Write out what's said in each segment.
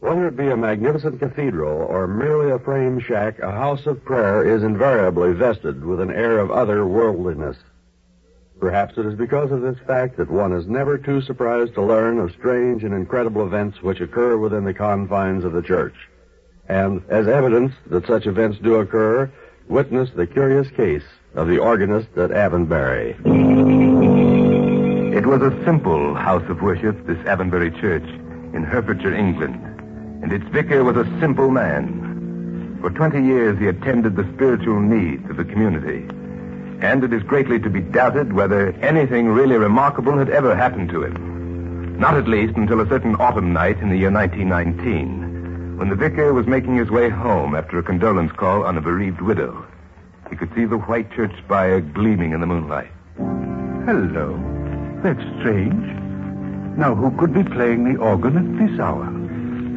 Whether it be a magnificent cathedral or merely a frame shack, a house of prayer is invariably vested with an air of otherworldliness. Perhaps it is because of this fact that one is never too surprised to learn of strange and incredible events which occur within the confines of the church. And as evidence that such events do occur, witness the curious case of the organist at Avonbury. It was a simple house of worship, this Avonbury Church in Herefordshire, England, and its vicar was a simple man. For 20 years he attended the spiritual needs of the community, and it is greatly to be doubted whether anything really remarkable had ever happened to him. Not at least until a certain autumn night in the year 1919, when the vicar was making his way home after a condolence call on a bereaved widow. He could see the white church spire gleaming in the moonlight. Hello. That's strange. Now, who could be playing the organ at this hour?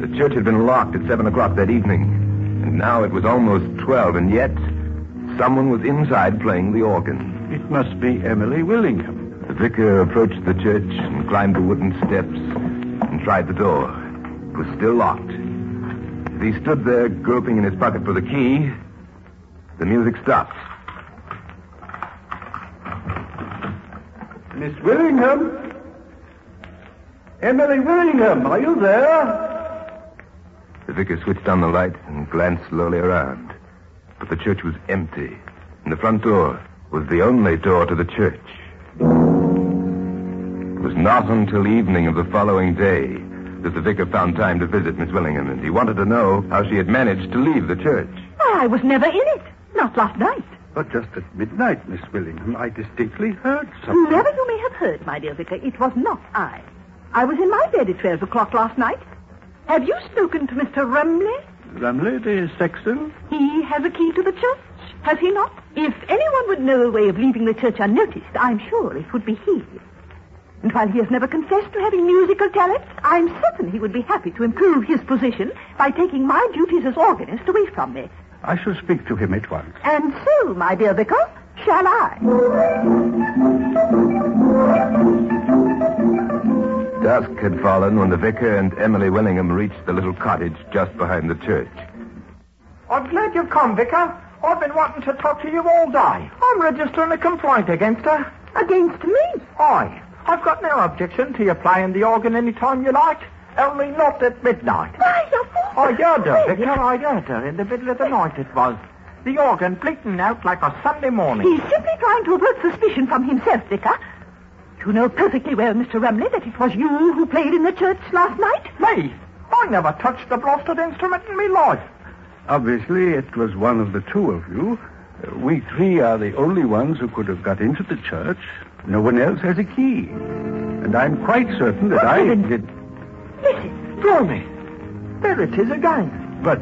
The church had been locked at 7 o'clock that evening, and now it was almost 12, and yet someone was inside playing the organ. It must be Emily Willingham. The vicar approached the church and climbed the wooden steps and tried the door. It was still locked. As he stood there groping in his pocket for the key, the music stopped. Miss Willingham? Emily Willingham, are you there? The vicar switched on the light and glanced slowly around. But the church was empty, and the front door was the only door to the church. It was not until evening of the following day that the vicar found time to visit Miss Willingham, and he wanted to know how she had managed to leave the church. Oh, I was never in it. Not last night. But just at midnight, Miss Willingham, I distinctly heard something. Whoever you may have heard, my dear vicar, it was not I. I was in my bed at 12 o'clock last night. Have you spoken to Mr. Rumley? Rumley, the sexton? He has a key to the church, has he not? If anyone would know a way of leaving the church unnoticed, I'm sure it would be he. And while he has never confessed to having musical talent, I'm certain he would be happy to improve his position by taking my duties as organist away from me. I shall speak to him at once. And so, my dear vicar, shall I? Dusk had fallen when the vicar and Emily Willingham reached the little cottage just behind the church. I'm glad you've come, Vicar. I've been wanting to talk to you all day. I'm registering a complaint against her. Against me? Aye. I've got no objection to you playing the organ any time you like, only not at midnight. Why, of course. I heard her, Well, Vicar. I heard her in the middle of the night it was. The organ bleating out like a Sunday morning. He's simply trying to avert suspicion from himself, Vicar. You know perfectly well, Mr. Rumley, that it was you who played in the church last night. Me? I never touched the blasted instrument in my life. Obviously, it was one of the two of you. We three are the only ones who could have got into the church. No one else has a key. And I'm quite certain that I Listen. did. Listen. Blimey. There it is again. But,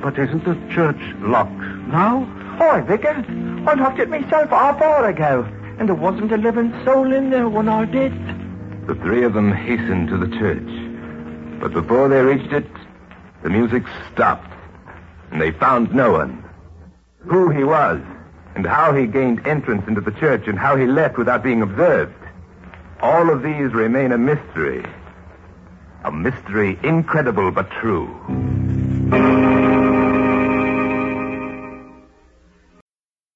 but isn't the church locked now? Hi, Vicar. I locked it myself half hour ago, and there wasn't a living soul in there when I did. The three of them hastened to the church. But before they reached it, the music stopped, and they found no one. Who he was, and how he gained entrance into the church, and how he left without being observed. All of these remain a mystery. A mystery incredible but true.